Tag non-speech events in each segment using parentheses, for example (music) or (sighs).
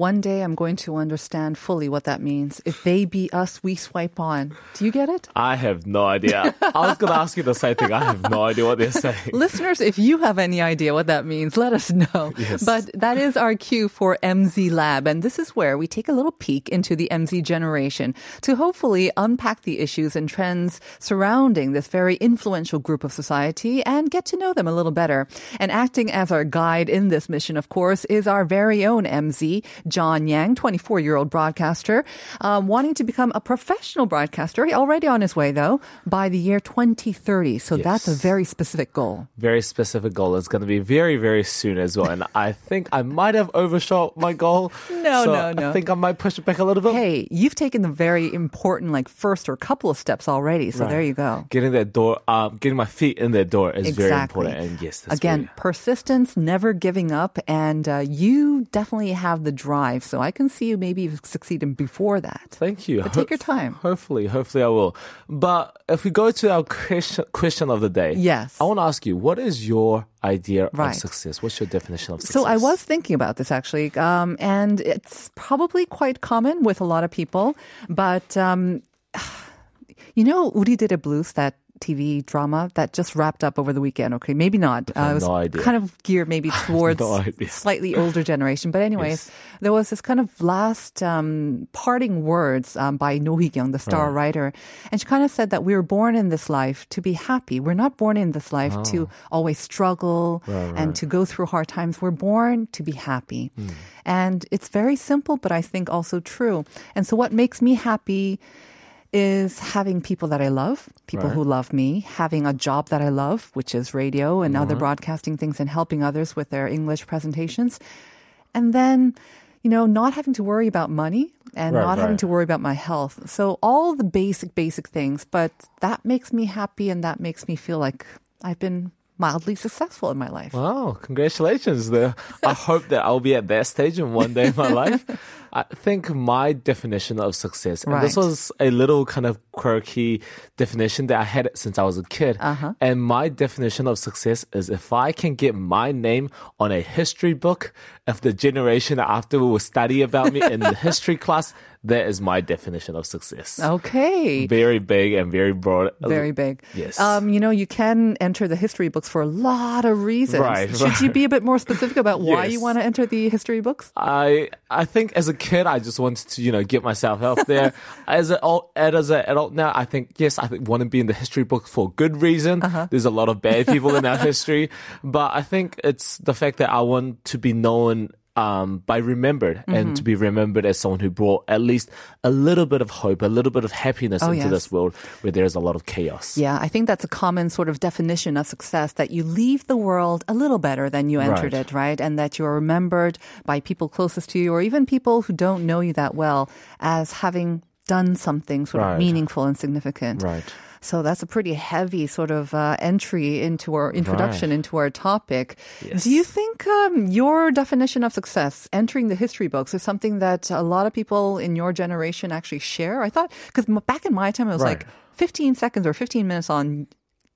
One day I'm going to understand fully what that means. If they be us, we swipe on. Do you get it? I have no idea. I was going to ask you the same thing. I have no idea what they're saying. (laughs) Listeners, if you have any idea what that means, let us know. Yes. But that is our cue for MZ Lab. And this is where we take a little peek into the MZ generation to hopefully unpack the issues and trends surrounding this very influential group of society and get to know them a little better. And acting as our guide in this mission, of course, is our very own MZ, John Yang, 24 year old broadcaster, um, wanting to become a professional broadcaster. Already on his way, though, by the year 2030. So that's a very specific goal. Very specific goal. It's going to be very, very soon as well. And I think I might have overshot my goal. No, So no, no. I think I might push it back a little bit. Hey, you've taken the very important, like, first or couple of steps already. So Right. there you go. Getting that door, um, getting my feet in that door is very important. And yes, Again, very- persistence, never giving up, and uh, you definitely have the drive. So I can see you maybe succeeding before that. Thank you. Ho- take your time. Hopefully, hopefully I will. But if we go to our question, question of the day, yes, I want to ask you, what is your idea right. of success? What's your definition of success? So I was thinking about this actually, um, and it's probably quite common with a lot of people, but. Um, (sighs) you know, Urideurui Blues, that TV drama that just wrapped up over the weekend. Okay, maybe not. Uh, it was no idea. kind of geared maybe (laughs) towards no slightly older generation. But anyways, Yes. there was this kind of last um, parting words um, by Noh Hee-kyung, the star writer, and she kind of said that we were born in this life to be happy. We're not born in this life to always struggle and to go through hard times. We're born to be happy. And it's very simple, but I think also true. And so what makes me happy is having people that I love, people Right. who love me, having a job that I love, which is radio and Uh-huh. other broadcasting things, and helping others with their English presentations. And then, you know, not having to worry about money and Right, not having to worry about my health. So, all the basic, basic things, but that makes me happy and that makes me feel like I've been mildly successful in my life. Wow, congratulations there. I hope that I'll be at that stage in one day in my life. (laughs) I think my definition of success, and this was a little kind of quirky definition that I had since I was a kid. Uh-huh. And my definition of success is if I can get my name on a history book, if the generation after will study about me in the (laughs) history class, that is my definition of success. Okay. Very big and very broad. Very big. Yes. Um, you know, you can enter the history books for a lot of reasons. Right, Should you be a bit more specific about why you want to enter the history books? I I think as a kid I just wanted to you know get myself out there. (laughs) as an adult, as an adult now, I think yes, I think want to be in the history book for good reason. Uh-huh. There's a lot of bad people in our (laughs) history, but I think it's the fact that I want to be known. Um, by remembered and to be remembered as someone who brought at least a little bit of hope, a little bit of happiness Oh, into yes. this world where there's a lot of chaos. Yeah, I think that's a common sort of definition of success that you leave the world a little better than you entered Right. it, right? And that you're remembered by people closest to you or even people who don't know you that well as having done something sort of meaningful and significant. Right. So that's a pretty heavy sort of uh, entry into our introduction Right. into our topic. Yes. Do you think um, your definition of success, entering the history books, is something that a lot of people in your generation actually share? I thought because back in my time it was like 15 seconds or 15 minutes on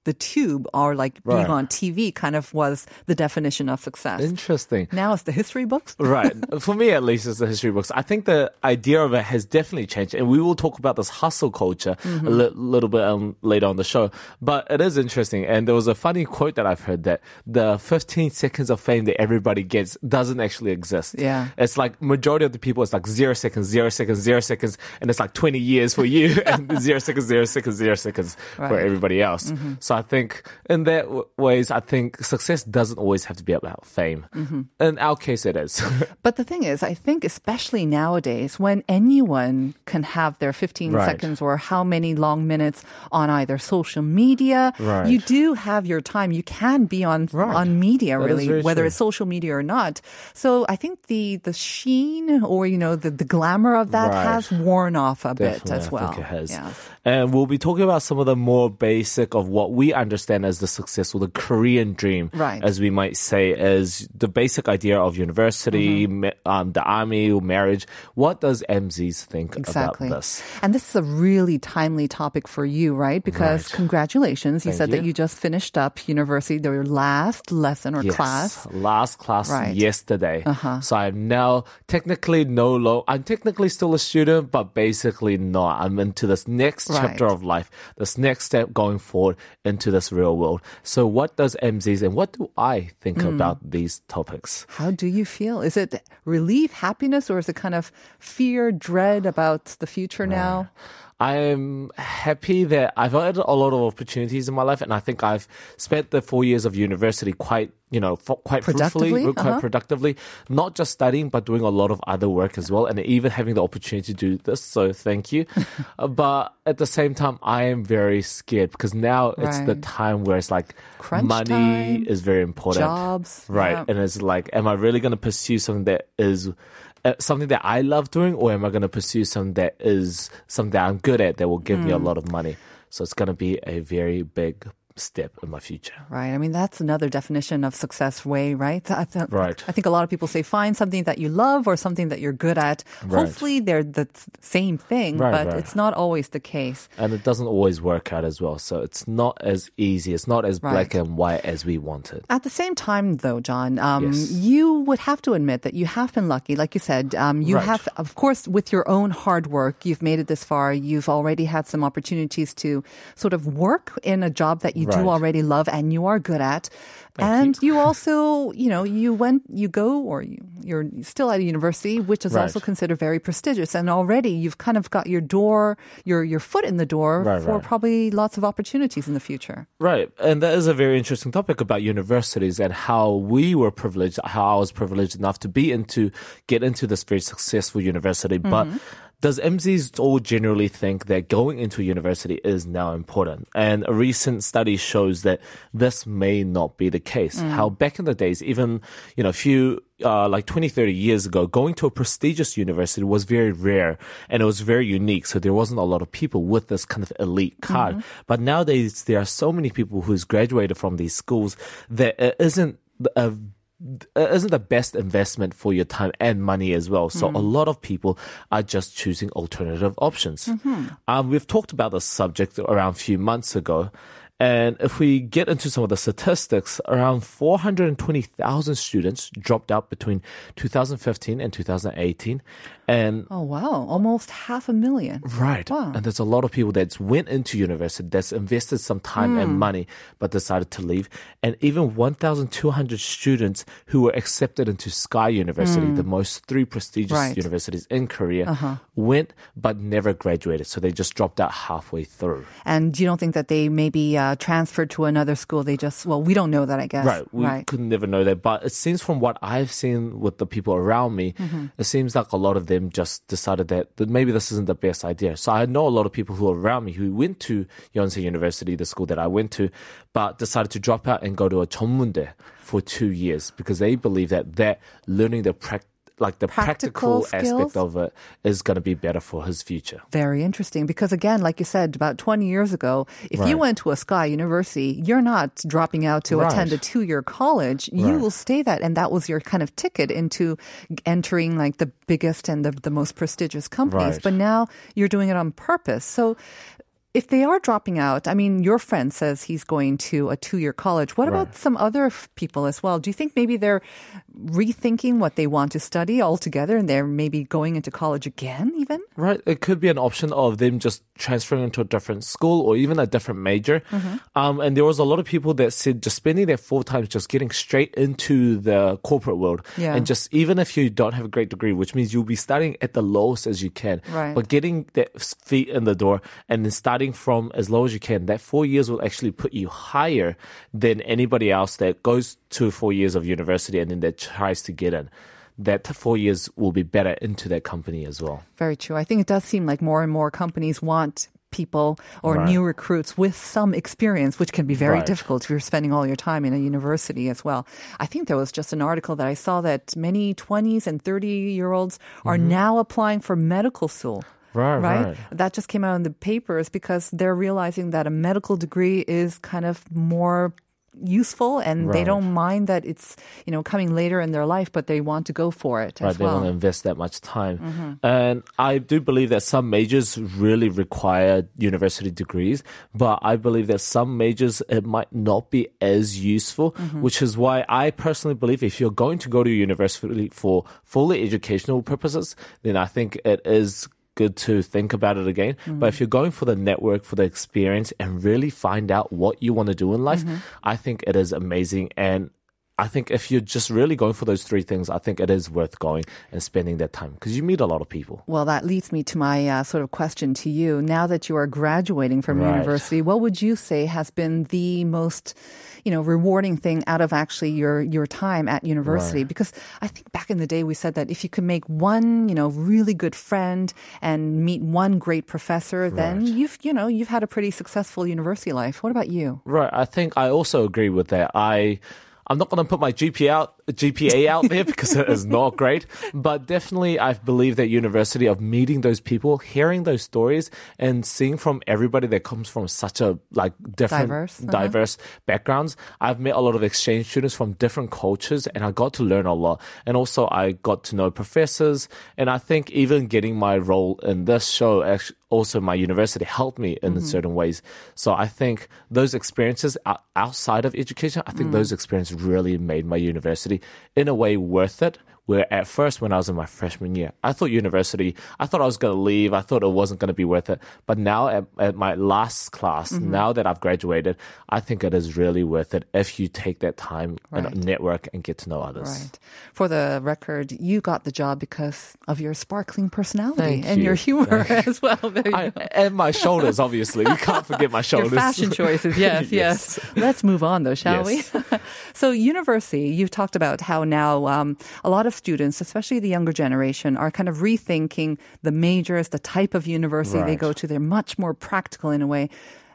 the tube or like being on TV kind of was the definition of success. Interesting. now it's the history books. (laughs) right. (laughs) For me, at least, it's the history books. I think the idea of it has definitely changed, and we will talk about this hustle culture Mm-hmm. a li- little bit um, later on the show. But it is interesting, and there was a funny quote that I've heard that the 15 seconds of fame that everybody gets doesn't actually exist. Yeah. it's like majority of the people, it's like zero seconds, zero seconds, zero seconds, and it's like 20 years for you, (laughs) and zero seconds, zero seconds, zero seconds for everybody else. So So I think in that w- ways, I think success doesn't always have to be about fame. Mm-hmm. In our case, it is. (laughs) But the thing is, I think especially nowadays, when anyone can have their 15 Right. seconds or how many long minutes on either social media, Right. you do have your time. You can be on Right. on media, That really, whether true. it's social media or not. So I think the the sheen or you know the the glamour of that has worn off a bit as well. I think it has. Yeah. And we'll be talking about some of the more basic of what we understand as the success or the Korean dream, Right. as we might say, is the basic idea of university, Mm-hmm. um, the army, or marriage. What does MZs think Exactly. about this? And this is a really timely topic for you, right? Because Right. congratulations. You Thank said that you. you just finished up university, your last lesson or Yes, class. last class Right. yesterday. Uh-huh. So I'm now technically no low. I'm technically still a student, but basically not. I'm into this next chapter of life, this next step going forward into this real world. So what does MZs and what do I think Hmm. about these topics? How do you feel? Is it relief, happiness, or is it kind of fear, dread about the future now? I'm happy that I've had a lot of opportunities in my life, and I think I've spent the four years of university quite, you know, f- quite Productively? fruitfully, quite Uh-huh. productively. Not just studying, but doing a lot of other work as well, and even having the opportunity to do this. So thank you. (laughs) Uh, but at the same time, I am very scared because now it's the time where it's like Crunch money time, is very important. jobs, right? yeah. And it's like, am I really going to pursue something that is something that I love doing, or am I going to pursue something that is something that I'm good at that will give me a Hmm. lot of money? So it's going to be a very big step in my future. Right. I mean, that's another definition of success way, right? I th- Right. I think a lot of people say find something that you love or something that you're good at. Right. Hopefully they're the same thing, Right, but right. it's not always the case. And it doesn't always work out as well. So it's not as easy. It's not as black and white as we wanted. At the same time, though, John, um, Yes. you would have to admit that you have been lucky. Like you said, um, you have, of course, with your own hard work, you've made it this far. You've already had some opportunities to sort of work in a job that you do Right. already love and you are good at. and you. also, you know, you went, you go, or you, you're still at a university, which is Right. also considered very prestigious. And already you've kind of got your door, your your foot in the door Right, for probably lots of opportunities in the future. Right. And that is a very interesting topic about universities and how we were privileged, how I was privileged enough to be into, get into this very successful university. But mm-hmm. Does MZs all generally think that going into a university is now important? And a recent study shows that this may not be the case. How back in the days, even, you know, a few uh, like 20, 30 years ago, going to a prestigious university was very rare and it was very unique. So there wasn't a lot of people with this kind of elite card. But nowadays, there are so many people who's graduated from these schools that it isn't a Uh, isn't the best investment for your time and money as well. So a hmm. lot of people are just choosing alternative options. Mm-hmm. Um, we've talked about the subject around a few months ago. And if we get into some of the statistics, around 420,000 students dropped out between 2015 and 2018. And Oh, wow. Almost half a million. Right. Wow. And there's a lot of people that went into university, that's invested some time Hmm. and money, but decided to leave. And even 1,200 students who were accepted into Sky University, the most three prestigious Hmm. Right. Uh-huh. universities in Korea, went but never graduated. So they just dropped out halfway through. And you don't think that they maybe uh, uh, transferred to another school. They just, well, we don't know that, I guess. Right. We right. could never know that. But it seems from what I've seen with the people around me, mm-hmm. it seems like a lot of them just decided that, that maybe this isn't the best idea. So I know a lot of people who are around me who went to Yonsei University, the school that I went to, but decided to drop out and go to a jeonmundae for two years because they believe that that learning the practice like the Practical practical, aspect of it is going to be better for his future. Very interesting because again, like you said, about 20 years ago, if you went to a Sky University, you're not dropping out to Right. attend a two-year college. You Right. will stay that. And that was your kind of ticket into entering like the biggest and the, the most prestigious companies. Right. But now you're doing it on purpose. So if they are dropping out, I mean, your friend says he's going to a two year college. What about some other f- people as well? Do you think maybe they're rethinking what they want to study altogether and they're maybe going into college again, even? Right. It could be an option of them just transferring into a different school or even a different major. Mm-hmm. Um, and there was a lot of people that said just spending their full time just getting straight into the corporate world. Yeah. And just even if you don't have a great degree, which means you'll be studying at the lowest as you can, Right. but getting that feet in the door and then starting starting from as low as you can, that four years will actually put you higher than anybody else that goes to four years of university and then that tries to get in. That four years will be better into that company as well. Very true. I think it does seem like more and more companies want people or Right. new recruits with some experience, which can be very Right. difficult if you're spending all your time in a university as well. I think there was just an article that I saw that many 20s and 30 year olds are mm-hmm. now applying for medical school. Mm-hmm. Right, right. That just came out in the papers because they're realizing that a medical degree is kind of more useful and they don't mind that it's you know coming later in their life but they want to go for it right, as they well want to invest that much time. And I do believe that some majors really require university degrees, but I believe that some majors it might not be as useful, which is why I personally believe if you're going to go to university for fully educational purposes, then I think it is good to think about it again. But if you're going for the network, for the experience, and really find out what you want to do in life, mm-hmm. I think it is amazing. And I think if you're just really going for those three things, I think it is worth going and spending that time because you meet a lot of people. Well, that leads me to my uh, sort of question to you. Now that you are graduating from Right. university, what would you say has been the most, you know, rewarding thing out of actually your your time at university? Right. Because I think back in the day we said that if you could make one, you know, really good friend and meet one great professor, then Right. you've, you know, you've had a pretty successful university life. What about you? Right. I think I also agree with that. I I'm not going to put my GPA out GPA out there (laughs) because it is not great, but definitely I believe that university of meeting those people, hearing those stories, and seeing from everybody that comes from such a like different Diverse, uh-huh. backgrounds. I've met a lot of exchange students from different cultures, and I got to learn a lot. And also I got to know professors, and I think even getting my role in this show actually also my university helped me in certain ways. So I think those experiences outside of education, I think those experiences really made my university in a way worth it. Where at first, when I was in my freshman year, I thought university, I thought I was going to leave. I thought it wasn't going to be worth it. But now at, at my last class, now that I've graduated, I think it is really worth it if you take that time Right. and network and get to know others. Right. For the record, you got the job because of your sparkling personality Thank and you. your humor (laughs) as well. I, and my shoulders, obviously. You can't forget my (laughs) Your shoulders. fashion (laughs) choices, yes, yes, Let's move on, though, shall Yes. we? so, university, you've talked about how now um, a lot of students, especially the younger generation, are kind of rethinking the majors, the type of university they go to. They're much more practical in a way.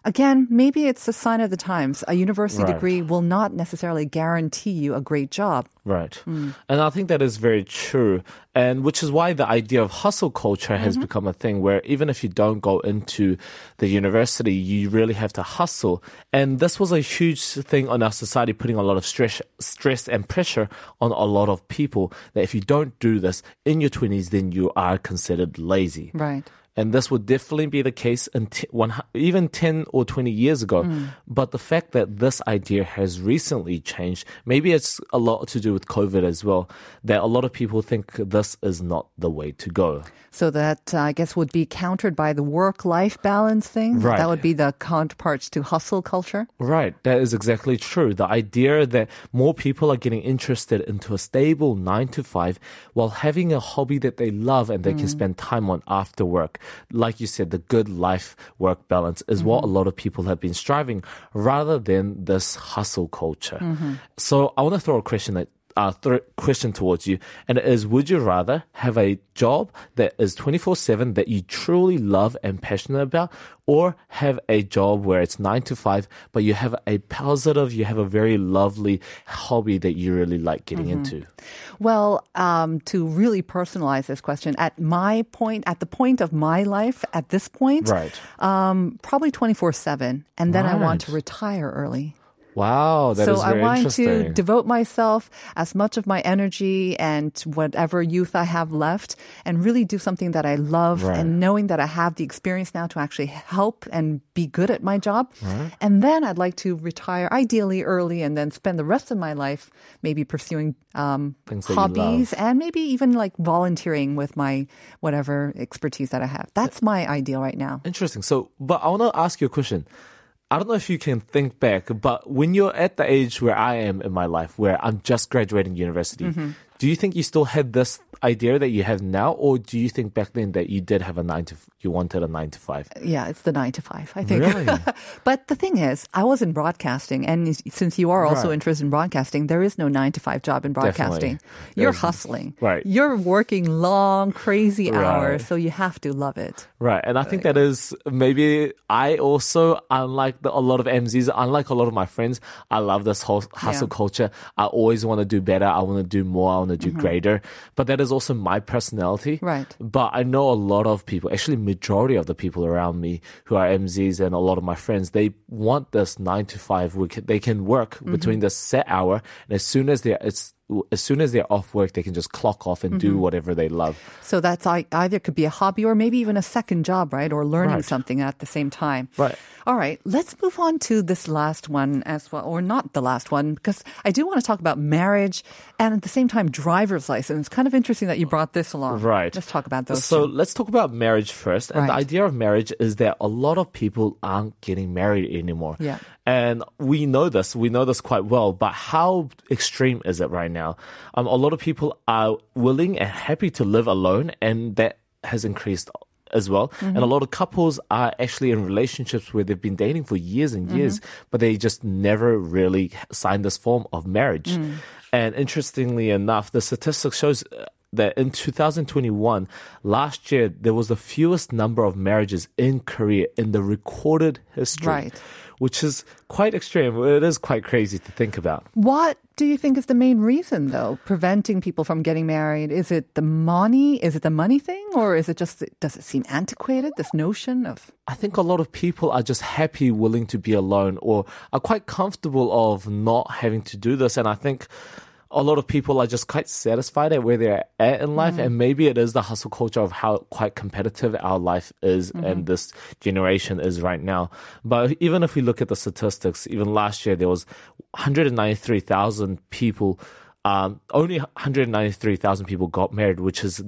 Again, maybe it's a sign of the times. A university Right. degree will not necessarily guarantee you a great job. Right. Hmm. And I think that is very true. And which is why the idea of hustle culture has mm-hmm. become a thing where even if you don't go into the university, you really have to hustle. And this was a huge thing on our society, putting a lot of stress, stress and pressure on a lot of people that if you don't do this in your 20s, then you are considered lazy. Right. And this would definitely be the case one, even 10 or 20 years ago. But the fact that this idea has recently changed, maybe it's a lot to do with COVID as well, that a lot of people think this is not the way to go. So that uh, I guess would be countered by the work-life balance thing. Right. That would be the counterparts to hustle culture. Right, that is exactly true. The idea that more people are getting interested into a stable nine to five while having a hobby that they love and they can spend time on after work. Like you said, the good life work balance is what mm-hmm. a lot of people have been striving rather than this hustle culture. Mm-hmm. So I want to throw a question at uh, th- question towards you, and it is: Would you rather have a job that is twenty four seven that you truly love and passionate about, or have a job where it's nine to five, but you have a positive, you have a very lovely hobby that you really like getting into? Well, um, to really personalize this question, at my point, at the point of my life, at this point, Right. um, probably 24 7. And then I want to retire early. Wow, that is so I very want interesting. to devote myself as much of my energy and whatever youth I have left and really do something that I love Right. and knowing that I have the experience now to actually help and be good at my job. And then I'd like to retire ideally early and then spend the rest of my life maybe pursuing um, Things that you hobbies and maybe even like volunteering with my whatever expertise that I have. That's my ideal right now. Interesting. So, but I want to ask you a question. I don't know if you can think back, but when you're at the age where I am in my life, where I'm just graduating university, mm-hmm. Do you think you still had this idea that you have now, or do you think back then that you did have a nine to you wanted a nine to five? Yeah, it's the nine to five, I think. Really? (laughs) but the thing is, I was in broadcasting, and since you are also Right. interested in broadcasting, there is no nine to five job in broadcasting. Definitely. You're There's- hustling. Right. You're working long, crazy hours, so you have to love it. Right, and I think that is maybe I also unlike the, a lot of MZs, unlike a lot of my friends, I love this whole hustle Yeah. culture. I always want to do better. I want to do more. Want to do greater. But that is also my personality. Mm-hmm. Right. But I know a lot of people, actually, majority of the people around me who are MZs and a lot of my friends, they want this nine to five. We can, they can work Mm-hmm. between this set hour, and as soon as they're it's as soon as they're off work, they can just clock off and Mm-hmm. do whatever they love. So that's either could be a hobby or maybe even a second job, right? Or learning Right. something at the same time. Right. All right, let's move on to this last one as well, or not the last one, because I do want to talk about marriage and at the same time driver's license. It's Kind of interesting that you brought this along. Right. Let's talk about those. So two. let's talk about marriage first. And the idea of marriage is that a lot of people aren't getting married anymore. Yeah. And we know this. We know this quite well. But how extreme is it right now? Um, a lot of people are willing and happy to live alone, and that has increased as well. Mm-hmm. And a lot of couples are actually in relationships where they've been dating for years and years, Mm-hmm. but they just never really signed this form of marriage. Mm. And interestingly enough, the statistics shows uh, that in 2021, last year, there was the fewest number of marriages in Korea in the recorded history. Right. Which is quite extreme. It is quite crazy to think about. What do you think is the main reason, though, preventing people from getting married? Is it the money? Is it the money thing? Or is it just, does it seem antiquated, this notion of. I think a lot of people are just happy, willing to be alone, or are quite comfortable of not having to do this. And I think a lot of people are just quite satisfied at where they're at in life. And maybe it is the hustle culture of how quite competitive our life is and this generation is right now. But even if we look at the statistics, even last year, there was 193,000 people um, only 193,000 people got married, which is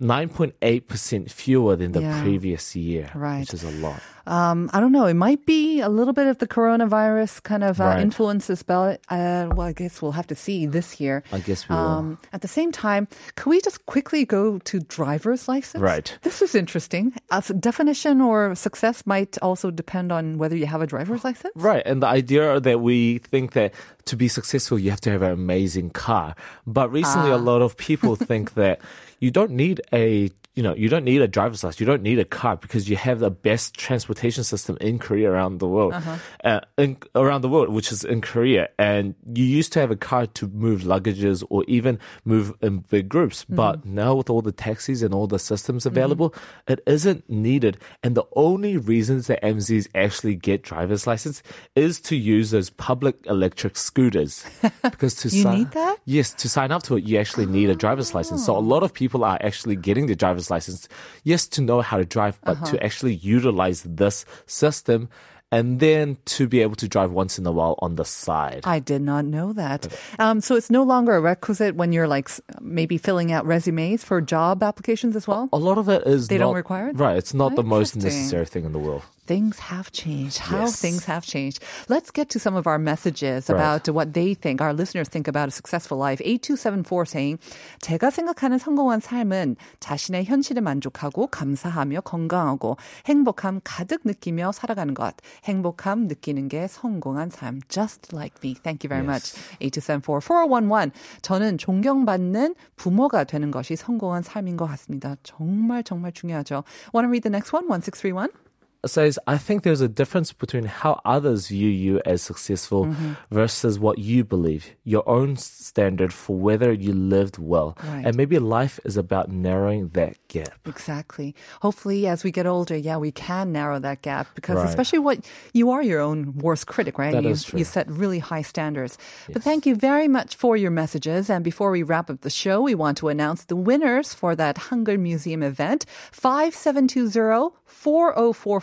99.8% fewer than the Yeah. previous year, Right. which is a lot. Um, I don't know. It might be a little bit of the coronavirus kind of uh, Right. influence as well. Uh, well, I guess we'll have to see this year. I guess we will. Um, at the same time, could we just quickly go to driver's license? Right. This is interesting. A f- definition or success might also depend on whether you have a driver's license. Right, and the idea that we think that to be successful, you have to have an amazing car. But recently, Ah. a lot of people (laughs) think that you don't need a you know, you don't need a driver's license. You don't need a car because you have the best transportation system in Korea around the world, Uh-huh. uh in, around the world, which is in Korea. And you used to have a car to move luggages or even move in big groups. Mm-hmm. But now with all the taxis and all the systems available, it isn't needed. And the only reasons that MZs actually get driver's license is to use those public electric scooters. (laughs) Because to You sign, need that? Yes, to sign up to it, you actually need a driver's license. So a lot of people are actually getting the driver's license, yes, to know how to drive, but Uh-huh. to actually utilize this system and then to be able to drive once in a while on the side. I did not know that. Um, so it's no longer a requisite when you're like maybe filling out resumes for job applications as well. a lot of it is They don't require it? Right, it's not the most necessary thing in the world. Things have changed. How Yes. things have changed. Let's get to some of our messages Right. about what they think, our listeners think about a successful life. 8274 saying, 제가 생각하는 성공한 삶은 자신의 현실에 만족하고 감사하며 건강하고 행복함 가득 느끼며 살아가는 것. 행복함 느끼는 게 성공한 삶. Just like me. Thank you very much. 8274 4011. 저는 존경받는 부모가 되는 것이 성공한 삶인 것 같습니다. 정말 정말 중요하죠. Want to read the next one? 1631? says, I think there's a difference between how others view you as successful Mm-hmm. versus what you believe, your own standard for whether you lived well. Right. And maybe life is about narrowing that gap. Exactly. Hopefully, as we get older, yeah, we can narrow that gap because, Right. especially what you are your own worst critic, right? That you, is true. you set really high standards. But thank you very much for your messages. And before we wrap up the show, we want to announce the winners for that Hangeul Museum event 5720 4044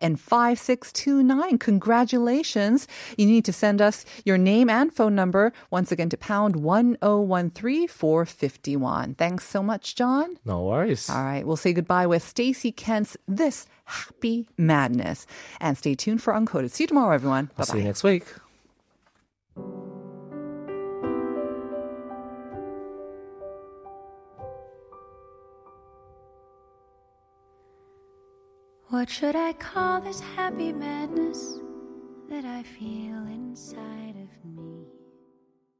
and 5629. Congratulations. You need to send us your name and phone number once again to pound 1013 451. Thanks so much, John. No worries. All right, we'll say goodbye with Stacey Kent's This Happy Madness. And stay tuned for Uncoded. See you tomorrow, everyone. Bye I'll see you next week. What should I call this happy madness that I feel inside of me?